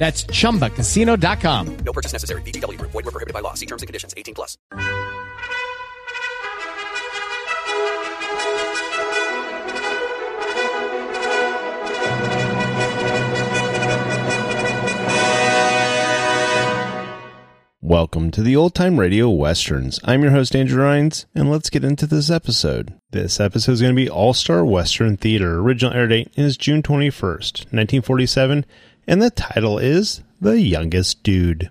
That's chumbacasino.com. No purchase necessary. VGW Group. Void were prohibited by law. See terms and conditions. 18 plus. Welcome to the Old Time Radio Westerns. I'm your host, Andrew Rhynes, and let's get into this episode. This episode is going to be All Star Western Theater. Original air date is June 21st, 1947, and the title is The Youngest Dude.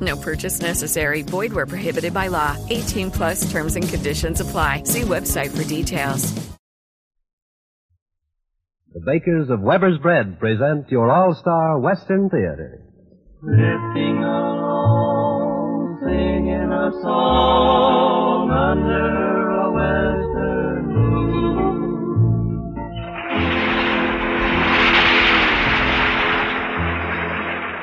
No purchase necessary. Void where prohibited by law. 18 plus terms and conditions apply. See website for details. The bakers of Weber's Bread present your all-star Western Theater. Drifting along, singing a song under a western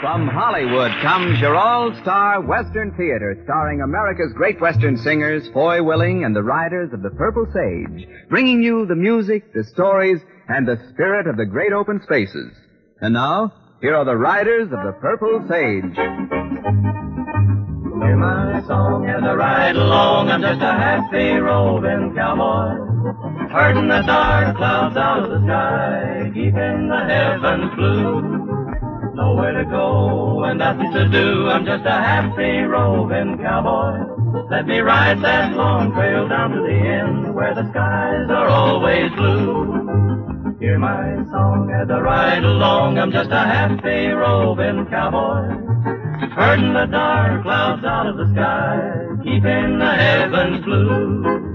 From Hollywood comes your all-star Western Theater, starring America's great Western singers, Foy Willing and the Riders of the Purple Sage, bringing you the music, the stories, and the spirit of the great open spaces. And now, here are the Riders of the Purple Sage. Hear my song as I ride along. I'm just a happy roving cowboy. Herding the dark clouds out of the sky, keeping the heavens blue. Nowhere to go and nothing to do. I'm just a happy roving cowboy. Let me ride that long trail down to the end where the skies are always blue. Hear my song as I ride along. I'm just a happy roving cowboy. Herding the dark clouds out of the sky, keeping the heavens blue.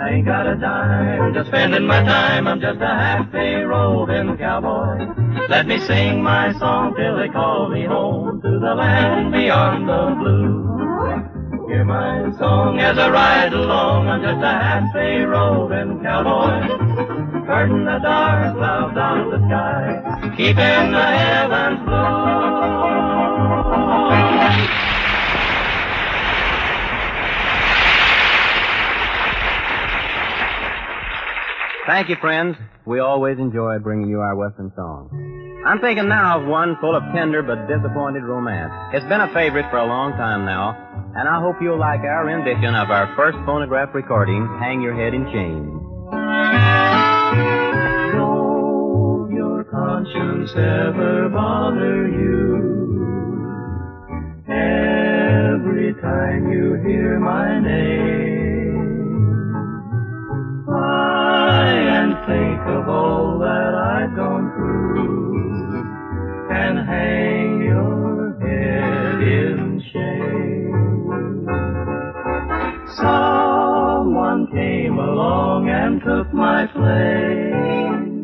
I ain't got a dime, just spending my time. I'm just a happy roving cowboy. Let me sing my song till they call me home to the land beyond the blue. Hear my song as I ride along. I'm just a happy roving cowboy. Herding the dark clouds out of the sky, keeping the heavens blue. Thank you, friends. We always enjoy bringing you our Western songs. I'm thinking now of one full of tender but disappointed romance. It's been a favorite for a long time now, and I hope you'll like our rendition of our first phonograph recording, Hang Your Head in Shame. Don't your conscience ever bother you? Every time you hear my name, try and think of all that I've gone through, and hang your head in shame. Someone came along and took my place.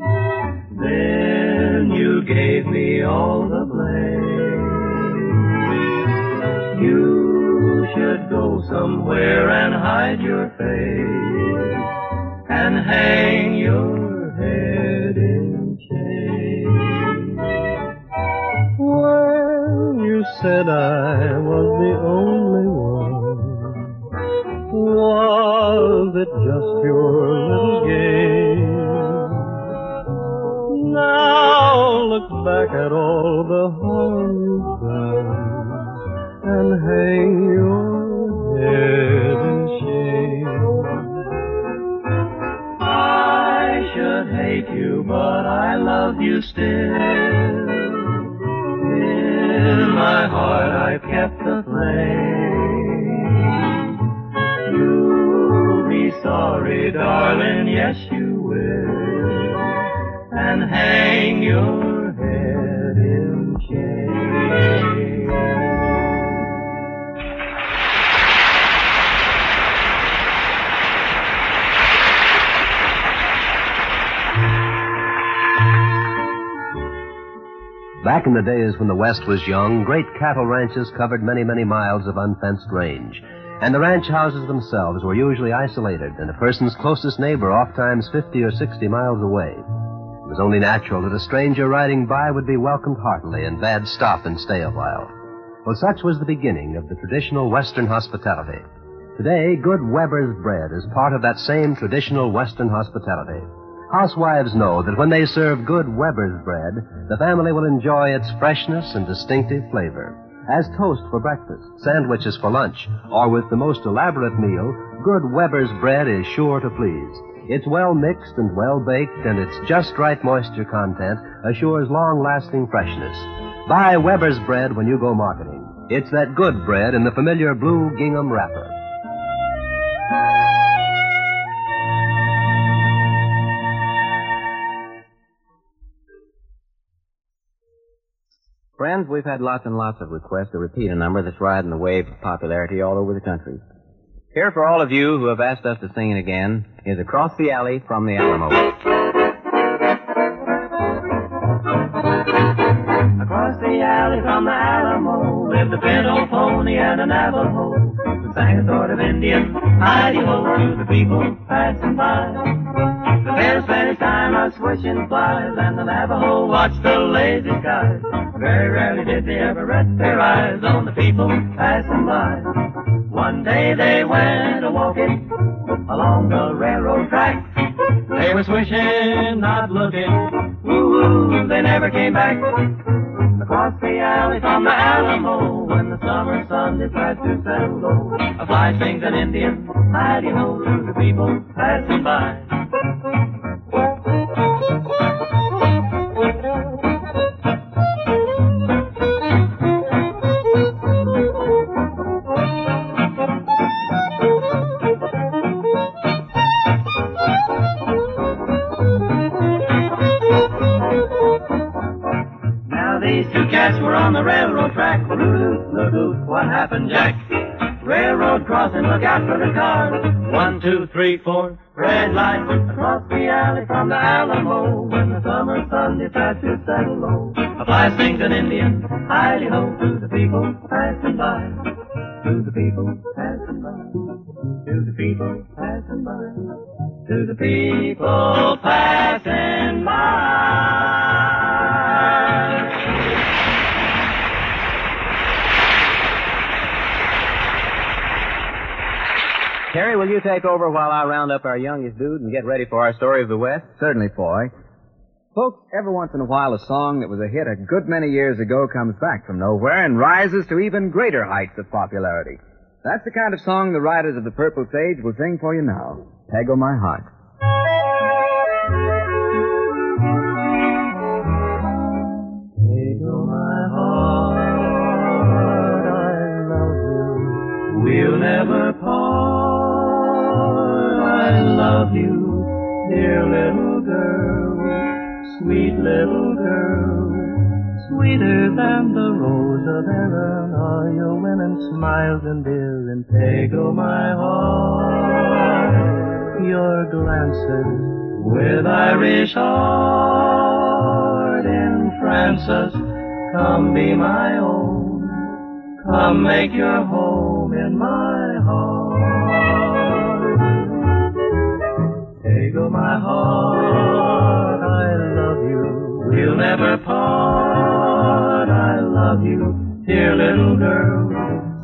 Then you gave me all the blame. You should go somewhere and hide your face and hang your said I was the only one, was it just your little game? And hang your head in shame. Back in the days when the West was young, great cattle ranches covered many, many miles of unfenced range. And the ranch houses themselves were usually isolated, and a person's closest neighbor oftentimes 50 or 60 miles away. It was only natural that a stranger riding by would be welcomed heartily and bade stop and stay a while. Well, such was the beginning of the traditional Western hospitality. Today, good Weber's bread is part of that same traditional Western hospitality. Housewives know that when they serve good Weber's bread, the family will enjoy its freshness and distinctive flavor. As toast for breakfast, sandwiches for lunch, or with the most elaborate meal, good Weber's bread is sure to please. It's well mixed and well baked, and its just right moisture content assures long lasting freshness. Buy Weber's bread when you go marketing. It's that good bread in the familiar blue gingham wrapper. Friends, we've had lots and lots of requests to repeat a number that's riding the wave of popularity all over the country. Here for all of you who have asked us to sing it again is Across the Alley from the Alamo. Across the alley from the Alamo lived a bent old pony and a Navajo who sang a sort of Indian hidey-ho to the people passing by. The bear spent his time out swishing flies and the Navajo watched the lazy skies. Very rarely did they ever rest their eyes on the people passing by. One day they went a walking along the railroad track. They were swishing, not looking. Woo-woo, they never came back. Across the alley from the Alamo, when the summer sun decides to settle low, a fly sings an Indian hidey-ho to the people passing by. Look out for the cars. One, two, three, four, red light. Across the alley from the Alamo, when the summer sun decides to settle low. A fly sings an Indian, hidey ho, to the people passing by. To the people passing by. To the people passing by. To the people passing by. You take over while I round up our youngest dude and get ready for our story of the West? Certainly, Foy. Folks, every once in a while a song that was a hit a good many years ago comes back from nowhere and rises to even greater heights of popularity. That's the kind of song the Riders of the Purple Sage will sing for you now. Peg O' My Heart. Take on my heart, I love you. We'll never part. Love you, dear little girl, sweet little girl. Sweeter than the rose of Erin are your winning smiles and dear and take o' oh my heart. your glances with Irish heart in entrances. Come be my own, come make your home in my heart. Take my heart, I love you, we'll never part. I love you, dear little girl,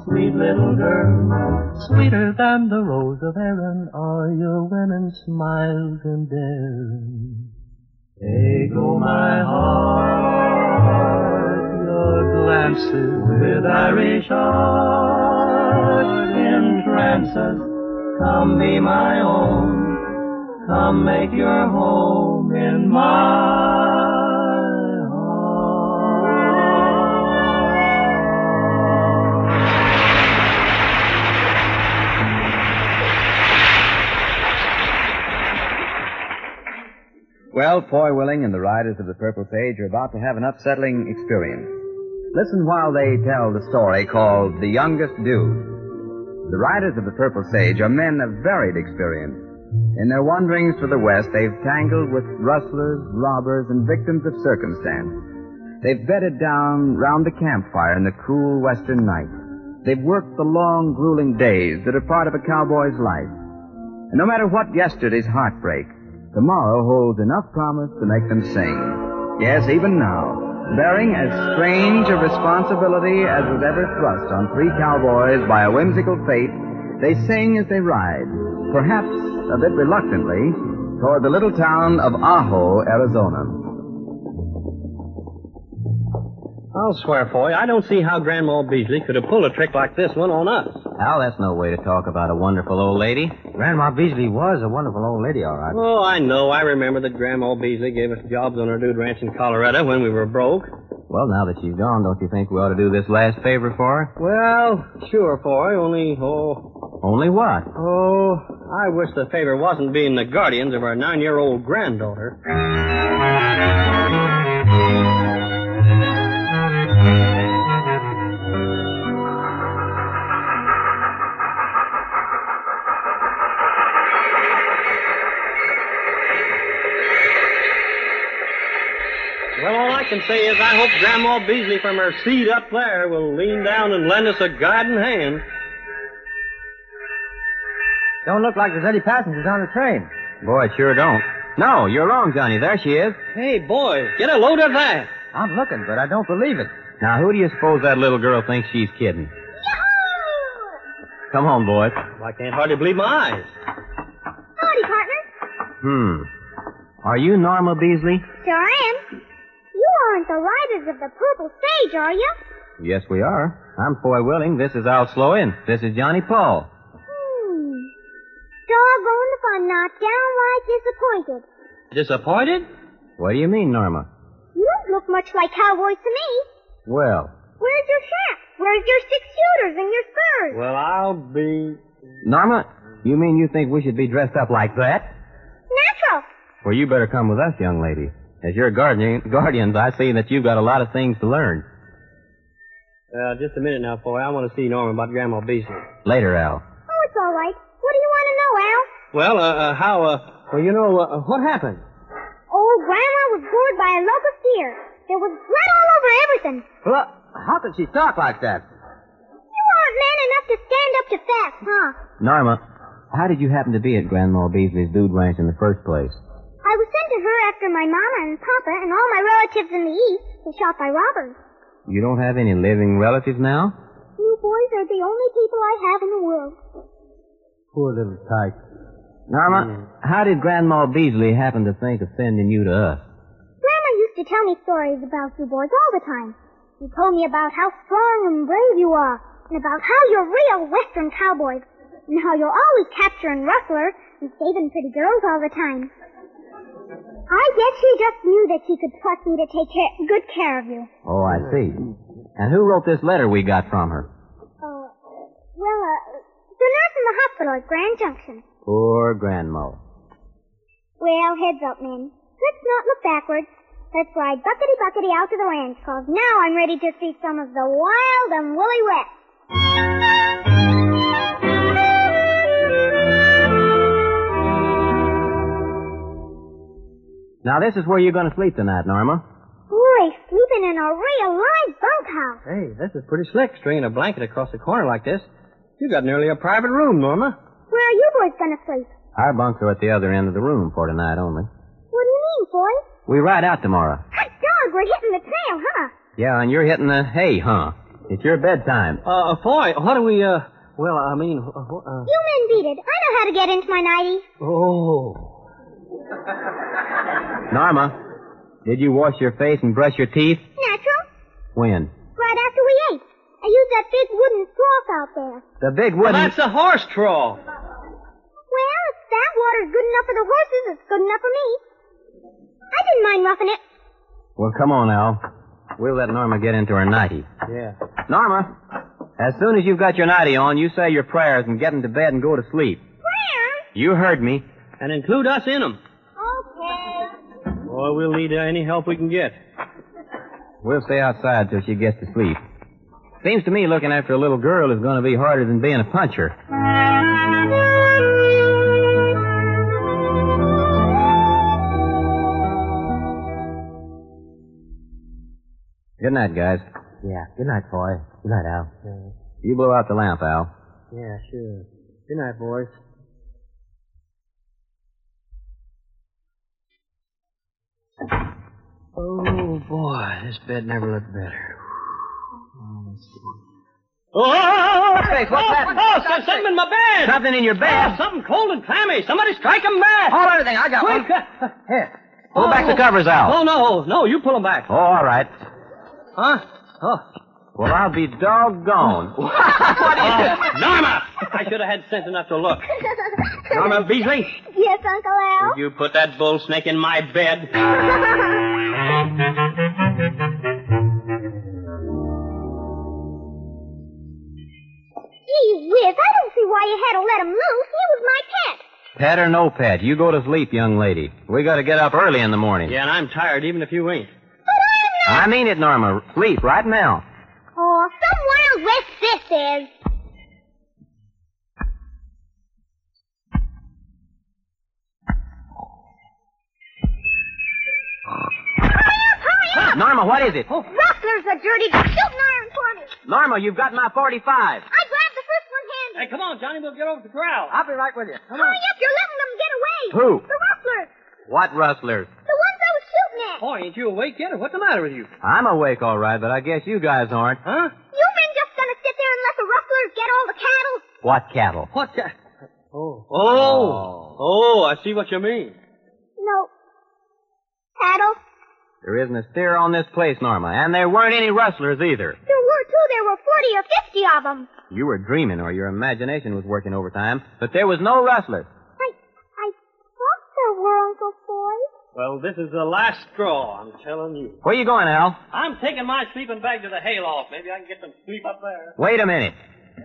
sweet little girl. Sweeter than the rose of Erin are your women's smiles and daring. Take my heart, your glances with Irish art entrances. Come be my own, come make your home in my Well, Foy Willing and the Riders of the Purple Sage are about to have an upsetting experience. Listen while they tell the story called The Youngest Dude. The Riders of the Purple Sage are men of varied experience. In their wanderings to the West, they've tangled with rustlers, robbers, and victims of circumstance. They've bedded down round the campfire in the cool western night. They've worked the long, grueling days that are part of a cowboy's life. And no matter what yesterday's heartbreak, tomorrow holds enough promise to make them sing. Yes, even now, bearing as strange a responsibility as was ever thrust on three cowboys by a whimsical fate, they sing as they ride, perhaps a bit reluctantly, toward the little town of Ajo, Arizona. I'll swear, Foy, I don't see how Grandma Beasley could have pulled a trick like this one on us. Al, that's no way to talk about a wonderful old lady. Grandma Beasley was a wonderful old lady, all right. Oh, I know. I remember that Grandma Beasley gave us jobs on her dude ranch in Colorado when we were broke. Well, now that she's gone, don't you think we ought to do this last favor for her? Well, sure, Foy, only, oh... Only what? Oh, I wish the favor wasn't being the guardians of our nine-year-old granddaughter. Well, all I can say is I hope Grandma Beasley from her seat up there will lean down and lend us a guiding hand. Don't look like there's any passengers on the train. Boy, sure don't. No, you're wrong, Johnny. There she is. Hey, boys, get a load of that. I'm looking, but I don't believe it. Now, who do you suppose that little girl thinks she's kidding? Yahoo! Come on, boys. I can't hardly believe my eyes. Howdy, partner. Hmm. Are you Norma Beasley? Sure I am. You aren't the riders of the Purple Sage, are you? Yes, we are. I'm Foy Willing. This is Al Sloan. This is Johnny Paul. Doggone if I'm not downright disappointed. Disappointed? What do you mean, Norma? You don't look much like cowboys to me. Well, Where's your hat? Where's your six shooters and your spurs? Well, I'll be. Norma, you mean you think we should be dressed up like that? Natural. Well, you better come with us, young lady. As your guardian, guardians, I see that you've got a lot of things to learn. Uh, just a minute now, Foy. I want to see Norma about Grandma Beasley. Later, Al. Oh, it's all right. What do you want to know, Al? Well, uh, uh how, uh, well, you know, uh, what happened? Oh, Grandma was gored by a locust deer. There was blood all over everything. Well, how could she talk like that? You aren't man enough to stand up to facts, huh? Norma, how did you happen to be at Grandma Beasley's dude ranch in the first place? I was sent to her after my mama and papa and all my relatives in the east were shot by robbers. You don't have any living relatives now? You boys are the only people I have in the world. Poor little tyke. Norma, how did Grandma Beasley happen to think of sending you to us? Grandma used to tell me stories about you boys all the time. She told me about how strong and brave you are, and about how you're real Western cowboys, and how you're always capturing rustlers and saving pretty girls all the time. I guess she just knew that she could trust me to take care, good care of you. Oh, I see. And who wrote this letter we got from her? Uh, well, uh, the nurse in the hospital at Grand Junction. Poor Grandma. Well, heads up, men. Let's not look backwards. Let's ride buckety buckety out to the ranch, cause now I'm ready to see some of the wild and woolly west. Now, this is where you're going to sleep tonight, Norma. Boy, sleeping in a real live bunkhouse. Hey, this is pretty slick, stringing a blanket across the corner like this. you've got nearly a private room, Norma. Where are you boys gonna sleep? Our bunks are at the other end of the room for tonight only. What do you mean, boys? We ride out tomorrow. Hot dog, we're hitting the trail, huh? Yeah, and you're hitting the hay, huh? It's your bedtime. Uh, boy, what do we, uh, well, I mean, uh, uh, You men beat it. I know how to get into my nightie. oh. Norma, did you wash your face and brush your teeth? Natural. When? Right after we ate. I used that big wooden trough out there. The big wooden... Well, that's a horse trough. Well, if that water's good enough for the horses, it's good enough for me. I didn't mind roughing it. Well, come on, Al. We'll let Norma get into her nightie. Yeah. Norma, as soon as you've got your nightie on, you say your prayers and get into bed and go to sleep. Prayers? You heard me. And include us in them. Okay. Boy, we'll need uh, any help we can get. We'll stay outside till she gets to sleep. Seems to me looking after a little girl is going to be harder than being a puncher. Good night, guys. Yeah. Good night, Foy. Good night, Al. You blow out the lamp, Al. Yeah, sure. Good night, boys. Oh, boy, this bed never looked better. Oh, let's see. Oh, Hey. Oh, oh so- something in my bed. Something in your Oh, bed? something cold and clammy. Somebody strike 'em back. Hold everything. I got Quick. one. Here. Pull oh. back the covers, Al. Oh, no, no, you pull them back. Oh, all right. Huh? Oh. Well, I'll be doggone. what Oh, Norma! I should have had sense enough to look. Norma Beasley, yes, Uncle Al. would you put that bull snake in my bed? Gee whiz, I don't see why you had to let him loose. He was my pet. Pet or no pet, you go to sleep, young lady. We got to get up early in the morning. Yeah, and I'm tired, even if you ain't. But I'm. I mean it, Norma. Sleep right now. Oh, some Wild West this is. Norma, what is it? Oh. Rustler's a dirty shooting iron for me. Norma, you've got my 45. I grabbed the first one hand. Hey, come on, Johnny, we'll get over the corral. I'll be right with you. Come Hurry up, you're letting them get away. Who? The rustlers. What rustlers? The ones I was shooting at. Boy, ain't you awake yet, what's the matter with you? I'm awake, all right, but I guess you guys aren't. Huh? You men just gonna sit there and let the rustlers get all the cattle? What cattle? What? ca- Oh. Oh. Oh, oh I see what you mean. No. Cattle? There isn't a steer on this place, Norma, and there weren't any rustlers either. There were two. There were 40 or 50 of them. You were dreaming, or your imagination was working overtime, but there was no rustlers. I, I thought there were, Uncle Foy. Well, this is the last straw, I'm telling you. Where you going, Al? I'm taking my sleeping bag to the hayloft. Maybe I can get some sleep up there. Wait a minute. Yeah?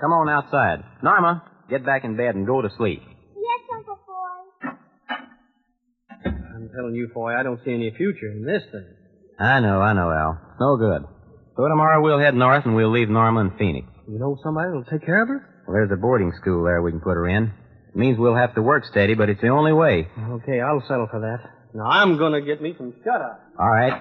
Come on outside. Norma, get back in bed and go to sleep. Yes, Uncle Foy. I'm telling you, Foy, I don't see any future in this thing. I know, I know, Al. No good. So tomorrow we'll head north and we'll leave Norma in Phoenix. You know somebody that'll take care of her? Well, there's a boarding school there we can put her in. It means we'll have to work steady, but it's the only way. Okay, I'll settle for that. Now, I'm gonna get me some shut up. All right.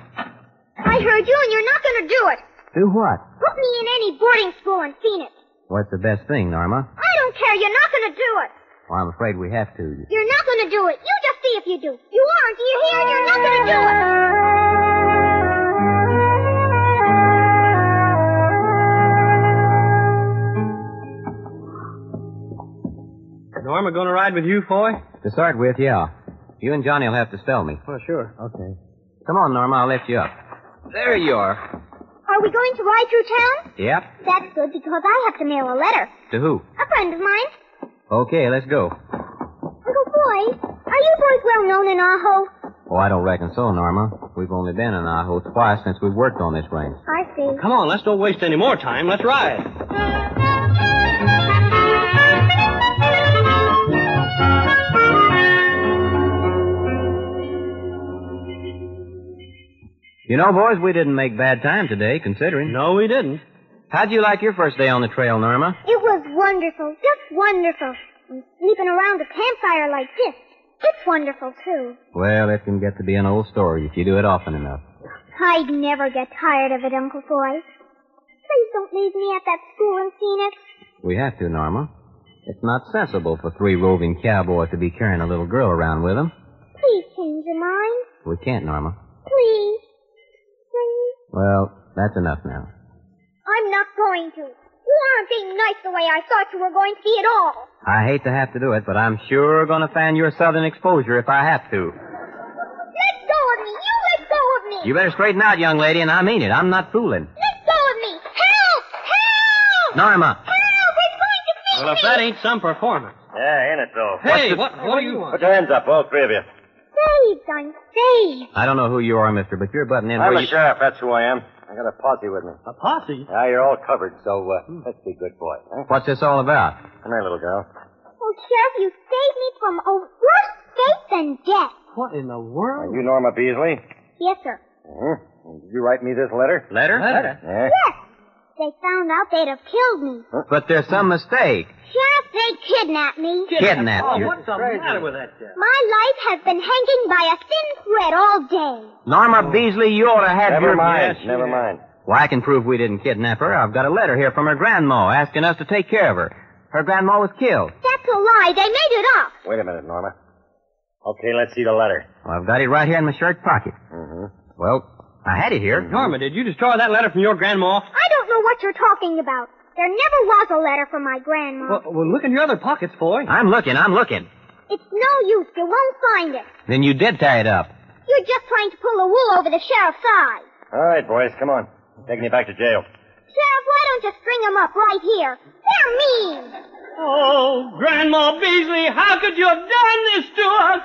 I heard you, and you're not gonna do it. Do what? Put me in any boarding school in Phoenix. What's the best thing, Norma? I don't care. You're not gonna do it. Well, I'm afraid we have to. You're not gonna do it. You just see if you do. You aren't. Do you hear? You're not gonna do it. Norma gonna ride with you, Foy? To start with, yeah. You and Johnny will have to spell me. Oh, sure. Okay. Come on, Norma. I'll lift you up. There you are. Are we going to ride through town? Yep. That's good because I have to mail a letter. To who? A friend of mine. Okay, let's go. Uncle Foy, are you boys well known in Ajo? Oh, I don't reckon so, Norma. We've only been in Ajo twice since we've worked on this range. I see. Come on, let's don't waste any more time. Let's ride. You know, boys, we didn't make bad time today, considering. No, we didn't. How'd you like your first day on the trail, Norma? It was wonderful. Just wonderful. And sleeping around a campfire like this. It's wonderful, too. Well, it can get to be an old story if you do it often enough. I'd never get tired of it, Uncle Foy. Please don't leave me at that school in Phoenix. We have to, Norma. It's not sensible for three roving cowboys to be carrying a little girl around with them. Please change your mind. We can't, Norma. Please. Please. Well, that's enough now. I'm not going to. You aren't being nice the way I thought you were going to be at all. I hate to have to do it, but I'm sure going to fan your southern exposure if I have to. Let go of me. You let go of me. You better straighten out, young lady, and I mean it. I'm not fooling. Let go of me. Help! Help! Norma. Help! It's going to feed Well, if that ain't some performance. Yeah, ain't it, though? Hey, What's what, what do you want? Put your hands up, all three of you. Saved. I'm saved. I don't know who you are, mister, but you're butting in I'm where a you... sheriff, that's who I am. I got a posse with me. A posse? Yeah, you're all covered, so uh, let's be good boys. Huh? What's this all about? Come here, little girl. Oh, Sheriff, you saved me from a worse fate than death. What in the world? Are world? you Norma Beasley? Yes, sir. Uh-huh. Did you write me this letter? Letter? Yeah. Yes. They found out they'd have killed me. But there's some mistake. Sheriff, they kidnapped me. Kidnapped Oh, you. what's the matter with that kid? My life has been hanging by a thin thread all day. Norma Beasley, you ought to have Never your... mind, Yes, never yes. mind. Well, I can prove we didn't kidnap her. I've got a letter here from her grandma asking us to take care of her. Her grandma was killed. That's a lie. They made it up. Wait a minute, Norma. Okay, let's see the letter. Well, I've got it right here in my shirt pocket. Mm-hmm. Well, I had it here. Norma, did you destroy that letter from your grandma? I don't know what you're talking about. There never was a letter from my grandma. Well, well, look in your other pockets, boy. I'm looking, I'm looking. It's no use. You won't find it. Then you did tie it up. You're just trying to pull the wool over the sheriff's eyes. All right, boys, come on. I'm taking you back to jail. Sheriff, why don't you string them up right here? They're mean. Oh, Grandma Beasley, how could you have done this to us?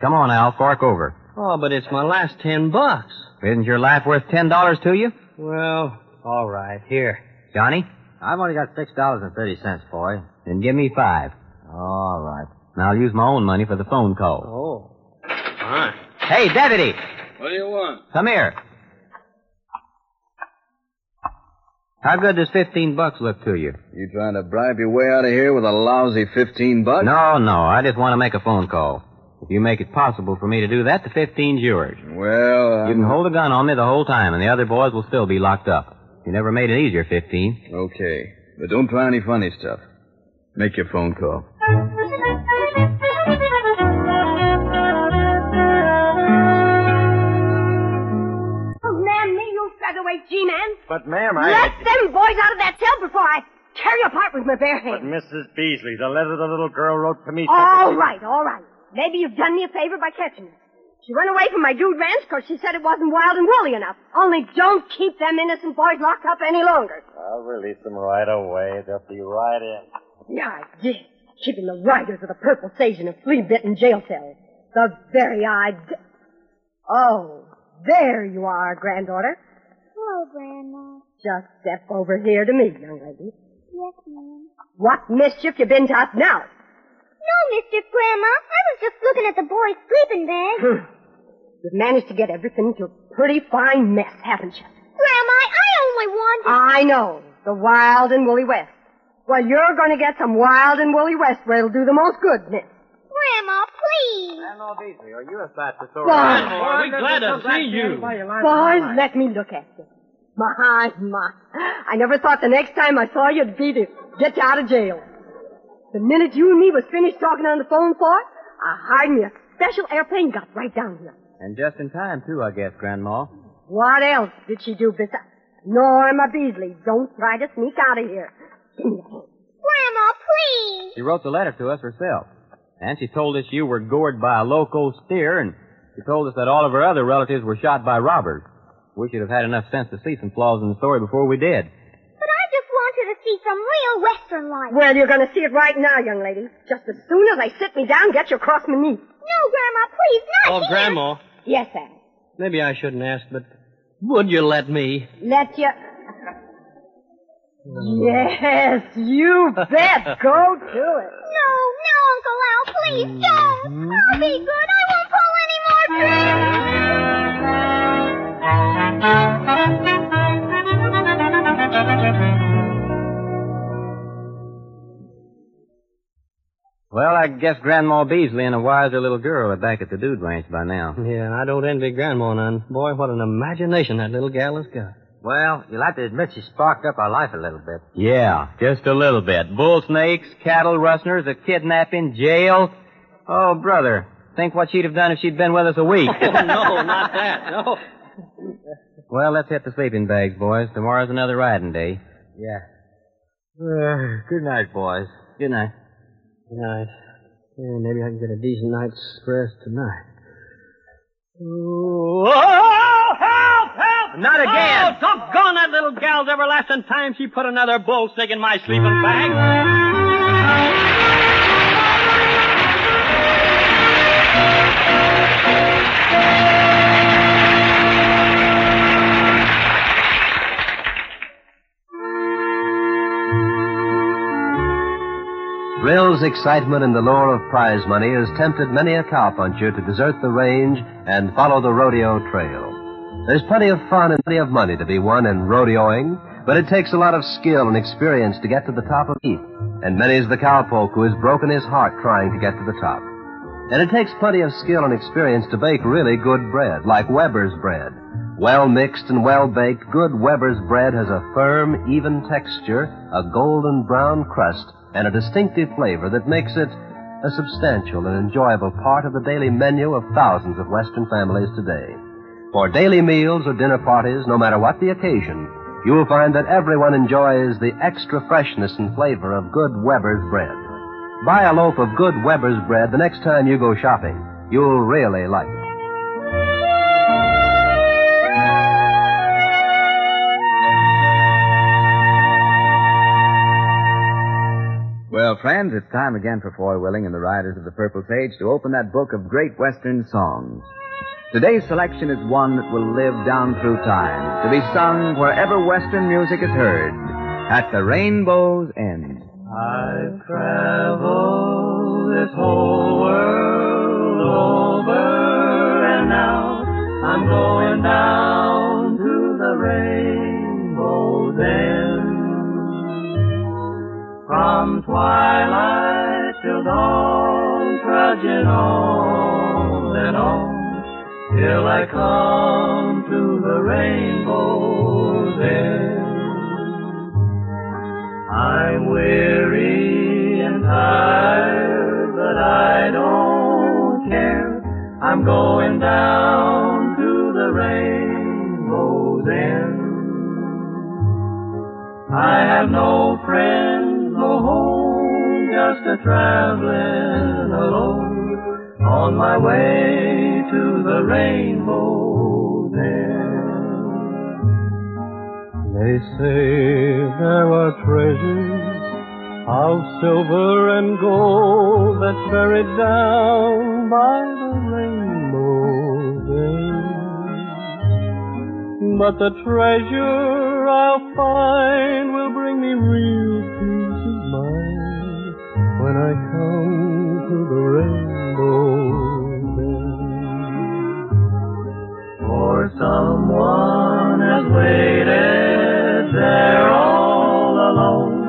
Come on, Al, fork over. Oh, but it's my last ten bucks. Isn't your life worth ten dollars to you? Well, all right, here. Johnny? I've only got six dollars and thirty cents, boy. Then give me five. All right. And I'll use my own money for the phone call. Oh. All right. Hey, deputy! What do you want? Come here. How good does fifteen bucks look to you? You trying to bribe your way out of here with a lousy fifteen bucks? No, no, I just want to make a phone call. If you make it possible for me to do that, the fifteen's yours. Well, You can hold a gun on me the whole time, and the other boys will still be locked up. You never made it easier, fifteen. Okay. But don't try any funny stuff. Make your phone call. Oh, man, me, you featherweight G-man. But, ma'am, I... Let them boys out of that cell before I tear you apart with my bare hands. But. Mrs. Beasley, the letter the little girl wrote to me... All right, all right. Maybe you've done me a favor by catching her. She run away from my dude ranch because she said it wasn't wild and woolly enough. Only don't keep them innocent boys locked up any longer. I'll release them right away. They'll be right in. Yeah, I did. Keeping the riders of the purple sage in a flea-bitten jail cell. The very idea. Oh, there you are, granddaughter. Hello, Grandma. Just step over here to me, young lady. Yes, ma'am. What mischief you been to us now? No, Mr. Grandma. I was just looking at the boy's sleeping bag. You've managed to get everything into a pretty fine mess, haven't you? Grandma, I only wanted... I know. The wild and woolly west. Well, you're going to get some wild and woolly west where it'll do the most good, miss. Grandma, please. Grandma Beasley, are you a statutory? Boys, we're glad to see you. boys, let me look at you. My, my. I never thought the next time I saw you would be to get you out of jail. The minute you and me was finished talking on the phone for, I hired me a special airplane got right down here. And just in time, too, I guess, Grandma. What else did she do besides? Norma Beasley, don't try to sneak out of here. Give me a hand. Grandma, please. She wrote the letter to us herself. And she told us you were gored by a loco steer, and she told us that all of her other relatives were shot by robbers. We should have had enough sense to see some flaws in the story before we did to see some real Western life. Well, you're going to see it right now, young lady. Just as soon as I sit me down, get you across my knee. No, Grandma, please, not Oh, here. Grandma. Yes, Al. Maybe I shouldn't ask, but would you let me? Let you... Yes, you bet. Go to it. No, no, Uncle Al, please don't. I'll be mm-hmm. good. I won't pull any more tricks. I guess Grandma Beasley and a wiser little girl are back at the Dude Ranch by now. Yeah, and I don't envy Grandma none. Boy, what an imagination that little gal has got. Well, you'll have to admit she sparked up our life a little bit. Yeah, just a little bit. Bull snakes, cattle rustlers, a kidnapping, jail. Oh, brother, think what she'd have done if she'd been with us a week. Oh, no, not that. No. well, let's hit the sleeping bags, boys. Tomorrow's another riding day. Yeah. Uh, good night, boys. Good night. Good night. Yeah, maybe I can get a decent night's rest tonight. Oh, help, help! Not again! Oh, doggone that little gal's everlasting time she put another bull stick in my sleeping bag. Thrills, excitement, and the lure of prize money has tempted many a cowpuncher to desert the range and follow the rodeo trail. There's plenty of fun and plenty of money to be won in rodeoing, but it takes a lot of skill and experience to get to the top of heap, and many's the cowpoke who has broken his heart trying to get to the top. And it takes plenty of skill and experience to bake really good bread, like Weber's bread. Well mixed and well baked, good Weber's bread has a firm, even texture, a golden brown crust, and a distinctive flavor that makes it a substantial and enjoyable part of the daily menu of thousands of Western families today. For daily meals or dinner parties, no matter what the occasion, you will find that everyone enjoys the extra freshness and flavor of good Weber's bread. Buy a loaf of good Weber's bread the next time you go shopping. You'll really like it. Well, friends, it's time again for Foy Willing and the Riders of the Purple Sage to open that book of great Western songs. Today's selection is one that will live down through time, to be sung wherever Western music is heard, at the rainbow's end. I've traveled this whole world over, and now I'm going down to the rainbow's From twilight till dawn, trudging on and on, till I come to the rainbow's end. I'm weary and tired, but I don't care. I'm going down to the rainbow's end. I have no friends, just a traveling alone on my way to the rainbow end. They say there are treasures of silver and gold that's buried down by the rainbow end. But the treasure I'll find will bring me real when I come to the rainbow end. For someone has waited there all alone,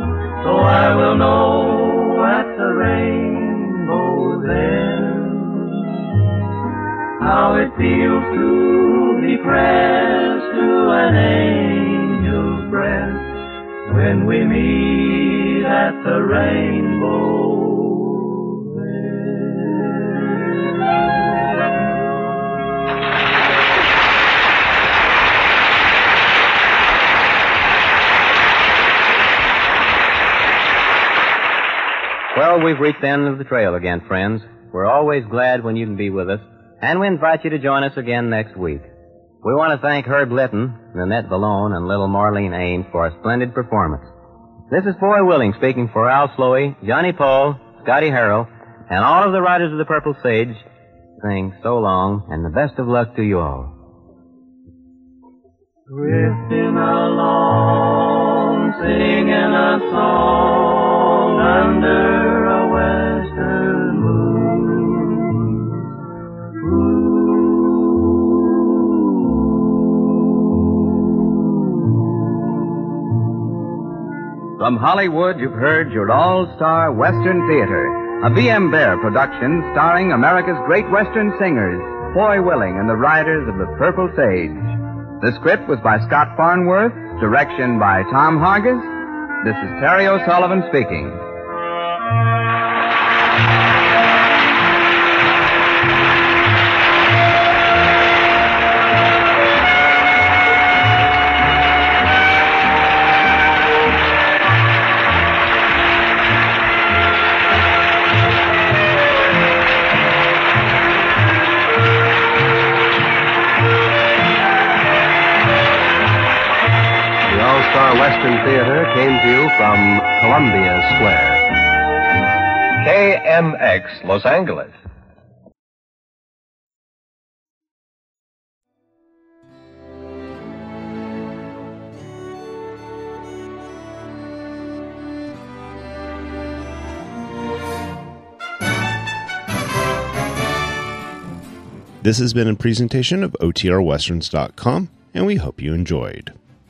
so I will know at the rainbow's end how it feels to be pressed to an angel's breast when we meet at the rainbow's Well, we've reached the end of the trail again, friends. We're always glad when you can be with us, and we invite you to join us again next week. We want to thank Herb Litton, Nanette Vallone, and little Marlene Ames for a splendid performance. This is Foy Willing speaking for Al Sloey, Johnny Paul, Scotty Harrell, and all of the Riders of the Purple Sage, saying so long and the best of luck to you all. Drifting along, singing a song under From Hollywood, you've heard your all-star Western Theater, A B.M. Bear production starring America's great Western singers, Foy Willing and the Riders of the Purple Sage. The script was by Scott Farnsworth, direction by Tom Hargis. This is Terry O'Sullivan speaking. Theater came to you from Columbia Square. KNX Los Angeles. This has been a presentation of OTRWesterns.com, and we hope you enjoyed.